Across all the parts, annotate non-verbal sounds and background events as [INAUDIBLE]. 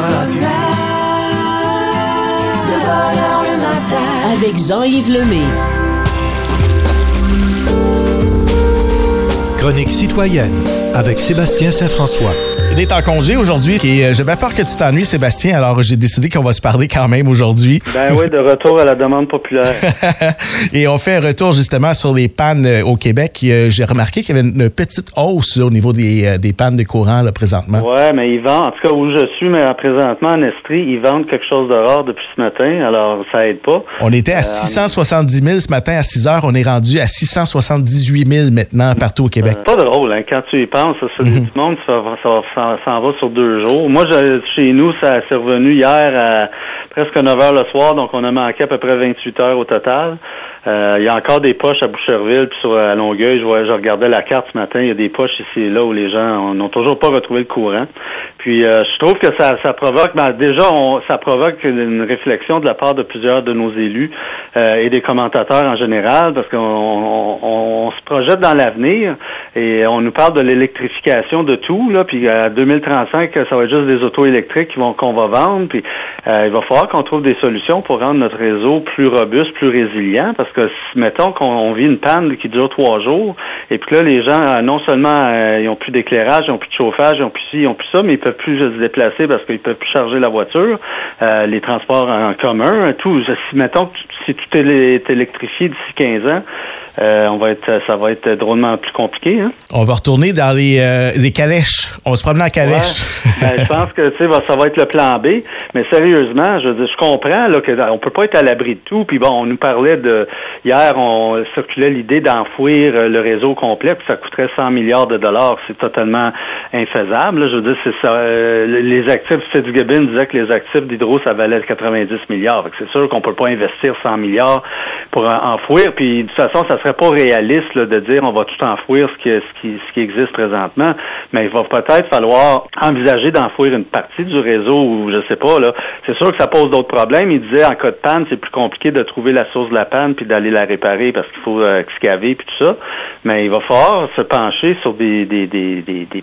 De le matin. Avec Jean-Yves Lemay. Chronique citoyenne avec Sébastien Saint-François. Il est en congé aujourd'hui et euh, j'avais peur que tu t'ennuies, Sébastien, alors j'ai décidé qu'on va se parler quand même aujourd'hui. Ben oui, de retour à la demande populaire. [LAUGHS] et on fait un retour justement sur les pannes euh, au Québec. Euh, J'ai remarqué qu'il y avait une petite hausse là, au niveau des, euh, des pannes de courant là, présentement. Ouais, mais ils vendent, en tout cas où je suis, mais présentement en Estrie, ils vendent quelque chose de rare depuis ce matin, alors ça aide pas. On était à 670 000 ce matin à 6 heures, on est rendu à 678 000 maintenant partout au Québec. Pas drôle, hein, quand tu y penses, ça, Mhm. du monde, ça, va- ça, va- ça s'en va sur deux jours. Moi, chez nous, ça s'est revenu hier à presque 9 heures le soir, donc on a manqué à peu près 28 heures au total. Euh, Il y a encore des poches à Boucherville, puis sur à Longueuil, je, vois, je regardais la carte ce matin, il y a des poches ici et là où les gens n'ont toujours pas retrouvé le courant. Puis euh, je trouve que ça, ça provoque, ben, déjà, on, ça provoque une réflexion de la part de plusieurs de nos élus euh, et des commentateurs en général, parce qu'on on, on- se projette dans l'avenir et on nous parle de l'électrification de tout, là, puis à 2035, ça va être juste des autos électriques qu'on va vendre, puis euh, il va falloir qu'on trouve des solutions pour rendre notre réseau plus robuste, plus résilient, parce que si, mettons qu'on on vit une panne qui dure trois jours, et puis là, les gens, euh, non seulement euh, ils ont plus d'éclairage, ils ont plus de chauffage, ils ont plus ci, ils ont plus ça, mais ils peuvent plus se déplacer parce qu'ils peuvent plus charger la voiture, euh, les transports en commun, tout. Si mettons si tout est électrifié d'ici 15 ans, euh, on va être, ça va être drôlement plus compliqué. Hein? On va retourner dans les, euh, les calèches. On va se promener en calèche. Ouais. Ben, je pense que ça va être le plan B. Mais sérieusement, je veux dire, je comprends là, que on peut pas être à l'abri de tout. Puis bon, on nous parlait de hier, on circulait l'idée d'enfouir euh, le réseau complet, puis ça coûterait 100 milliards de dollars. C'est totalement infaisable. là. Je veux dire, c'est ça. euh, les actifs, Fitzgibbon disait que les actifs d'Hydro, ça valait 90 milliards. C'est sûr qu'on peut pas investir 100 milliards pour en- enfouir. Puis de toute façon, ça serait pas réaliste là, de dire on va tout enfouir ce qui, ce qui, ce qui existe présentement. Mais il va peut-être falloir envisager d'enfouir une partie du réseau ou je sais pas. là. C'est sûr que ça pose d'autres problèmes. Il disait en cas de panne, c'est plus compliqué de trouver la source de la panne puis d'aller la réparer parce qu'il faut euh, excaver puis tout ça. Mais il va falloir se pencher sur des,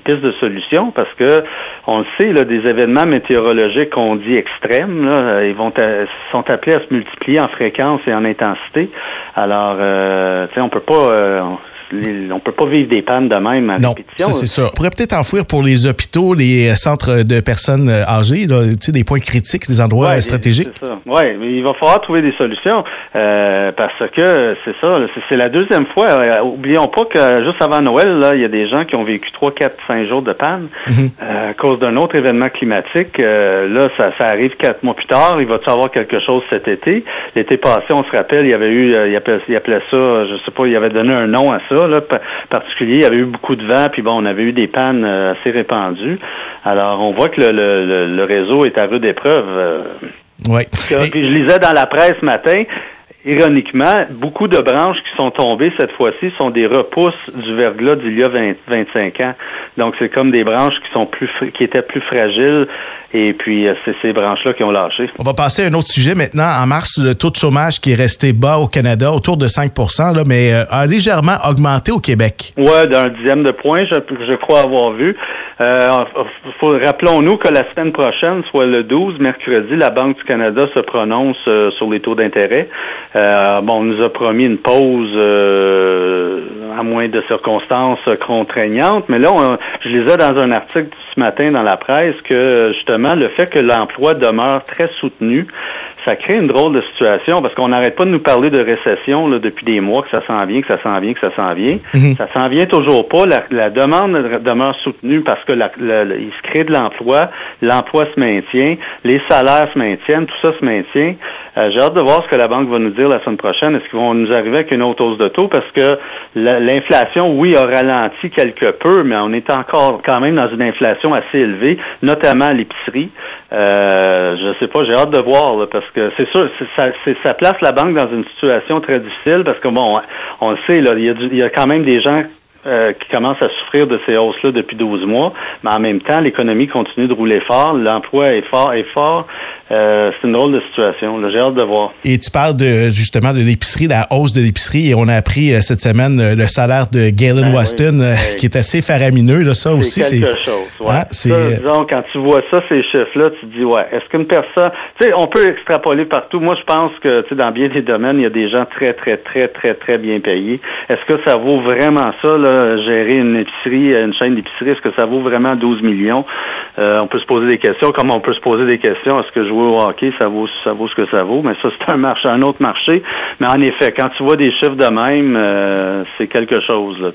pistes de solutions parce que on le sait, là, des événements météorologiques qu'on dit extrêmes, là, euh, ils vont euh, sont appelés à se multiplier en fréquence et en intensité. Alors, euh, sais, on peut pas euh, les- on peut pas vivre des pannes de même à Non, répétition. ça c'est ça. On pourrait peut-être enfouir pour les hôpitaux, les euh, centres de personnes euh, âgées, là, des points critiques, des endroits Ouais, euh, stratégiques. Oui, mais il va falloir trouver des solutions euh, parce que c'est ça, là, c'est- c'est la deuxième fois. Euh, oublions pas que juste avant Noël, il y a des gens qui ont vécu trois, quatre, cinq jours de panne Mhm. euh, à cause d'un autre événement climatique. Là, ça, ça arrive quatre mois plus tard. Il va y avoir quelque chose cet été? L'été passé, on se rappelle, il y avait eu, il appelait, il appelait ça, je sais pas, il avait donné un nom à ça, là, particulier. Il y avait eu beaucoup de vent, puis bon, on avait eu des pannes euh, assez répandues. Alors, on voit que le, le, le- le réseau est à rude épreuve. euh, que- Puis je lisais dans la presse ce matin, ironiquement, beaucoup de branches qui sont tombées cette fois-ci sont des repousses du verglas d'il y a 20 25 ans. Donc c'est comme des branches qui sont plus qui étaient plus fragiles et puis euh, c'est ces branches-là qui ont lâché. On va passer à un autre sujet maintenant. En mars, le taux de chômage qui est resté bas au Canada, autour de 5 là, mais euh, a légèrement augmenté au Québec. Ouais, d'un dixième de point, je, je crois avoir vu. Euh, Rappelons-nous que la semaine prochaine, soit le 12, mercredi, la Banque du Canada se prononce euh, sur les taux d'intérêt. Euh, bon, on nous a promis une pause à moins de circonstances contraignantes, mais là, on- je lisais dans un article ce matin dans la presse que justement le fait que l'emploi demeure très soutenu, ça crée une drôle de situation parce qu'on n'arrête pas de nous parler de récession là, depuis des mois, que ça s'en vient, que ça s'en vient, que ça s'en vient. Ça s'en vient toujours pas. La, la demande demeure soutenue parce que la, la- la- il se crée de l'emploi, l'emploi se maintient, les salaires se maintiennent, tout ça se maintient. Euh, J'ai hâte de voir ce que la banque va nous dire la semaine prochaine. Est-ce qu'ils vont nous arriver avec une autre hausse de taux? Parce que la- l'inflation, oui, a ralenti quelque peu, mais on est encore quand même dans une inflation assez élevée, notamment l'épicerie. Euh, je sais pas, j'ai hâte de voir, là, parce que c'est sûr, ça, place la banque dans une situation très difficile, parce que bon, on le sait, il y a quand même des gens euh, qui commencent à souffrir de ces hausses-là depuis 12 mois, mais en même temps, l'économie continue de rouler fort, l'emploi est fort et fort. Euh, c'est une drôle de situation. J'ai hâte de voir. Et tu parles de justement de l'épicerie, la hausse de l'épicerie, et on a appris euh, cette semaine le salaire de Galen Ben Waston, oui. qui est assez faramineux. Là, ça aussi, C'est quelque chose. Ouais. Ah, disons, quand tu vois ça, ces chiffres-là, tu te dis, ouais, est-ce qu'une personne, tu sais, on peut extrapoler partout. Moi, je pense que, tu sais, dans bien des domaines, il y a des gens très, très, très, très, très bien payés. Est-ce que ça vaut vraiment ça, là, gérer une épicerie, une chaîne d'épicerie? Est-ce que ça vaut vraiment 12 millions? Euh, on peut se poser des questions, comme on peut se poser des questions. Est-ce que jouer au hockey, ça vaut, ça vaut ce que ça vaut? Mais ça, c'est un marché, un autre marché. Mais en effet, quand tu vois des chiffres de même, euh, c'est quelque chose, là,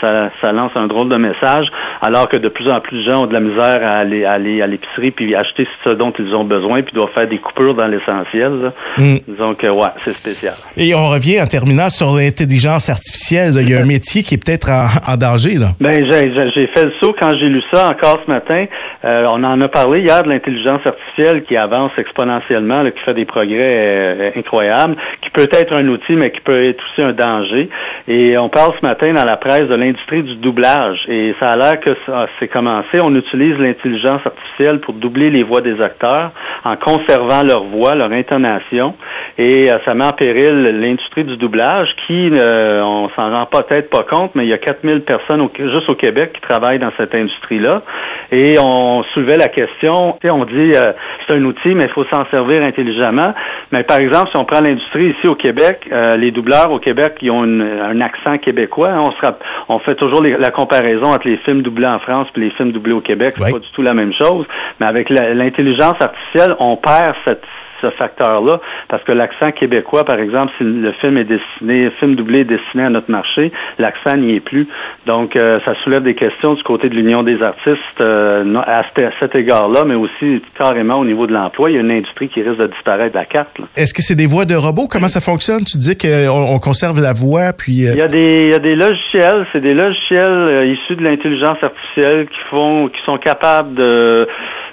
ça, ça lance un drôle de message, alors que de plus en plus de gens ont de la misère à aller, à aller à l'épicerie puis acheter ce dont ils ont besoin puis doivent faire des coupures dans l'essentiel. là. Mm. Disons que, ouais, c'est spécial. Et on revient en terminant sur l'intelligence artificielle. Il y a un métier qui est peut-être en, en danger. Là. Ben, j'ai fait le saut quand j'ai lu ça encore ce matin. Euh, on en a parlé hier de l'intelligence artificielle qui avance exponentiellement, qui fait des progrès euh, incroyables, qui peut être un outil, mais qui peut être aussi un danger. Et on parle ce matin dans la presse de l'industrie du doublage. Et ça a l'air que c'est commencé. On utilise l'intelligence artificielle pour doubler les voix des acteurs en conservant leur voix, leur intonation. Et euh, ça met en péril l'industrie du doublage qui, on s'en rend peut-être pas compte, mais il y a 4000 personnes au- juste au Québec qui travaillent dans cette industrie-là. Et on soulevait la question, on dit euh, c'est un outil, mais il faut s'en servir intelligemment. Mais par exemple, si on prend l'industrie ici au Québec, euh, les doubleurs au Québec, ils ont une- un accent québécois. On, se rapp- on fait toujours les- la comparaison entre les films doublés en France et les films doublés au Québec. C'est pas du tout la même chose. Mais avec la- l'intelligence artificielle, on perd cette ce facteur-là, parce que l'accent québécois, par exemple, si le film est destiné, le film doublé est destiné à notre marché, l'accent n'y est plus. Donc, euh, ça soulève des questions du côté de l'Union des artistes euh, à, cet- égard-là, mais aussi carrément au niveau de l'emploi. Il y a une industrie qui risque de disparaître de la carte. Est-ce que c'est des voix de robots? Comment ça fonctionne? Tu dis qu'on on conserve la voix, puis... euh, Il y a des, il y a des logiciels, c'est des logiciels euh, issus de l'intelligence artificielle qui font, qui sont capables de,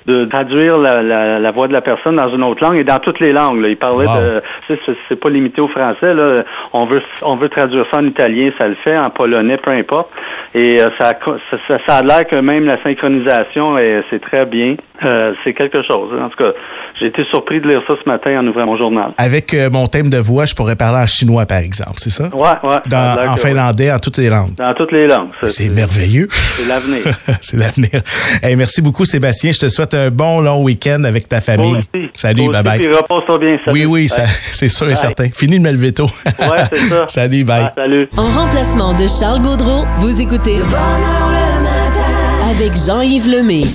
de traduire la, la, la voix de la personne dans une autre langue et dans toutes les langues. Là. Il parlait Wow. de, c'est, c'est- pas limité au français. Là. On veut, on veut traduire ça en italien, ça le fait, en polonais, peu importe. Et euh, ça, ça, ça, a l'air que même la synchronisation, est- c'est très bien. Euh, c'est quelque chose. En tout cas, j'ai été surpris de lire ça ce matin en ouvrant mon journal. Avec euh, mon thème de voix, je pourrais parler en chinois, par exemple, c'est ça? Dans, l'air en finlandais, en toutes les langues. Dans toutes les langues. C'est merveilleux. C'est l'avenir. [LAUGHS] c'est l'avenir. Hey, merci beaucoup, Sébastien. Je te souhaite un bon long week-end avec ta famille. Aussi. Salut, Toi bye aussi, bye. puis repose-toi bien. Salut. Oui, oui, [LAUGHS] c'est sûr et certain. Fini de me lever tôt. Ouais, c'est ça. [LAUGHS] Salut, bye. Ah, salut. En remplacement de Charles Gaudreau, vous écoutez bonheur le matin. avec Jean-Yves Lemay.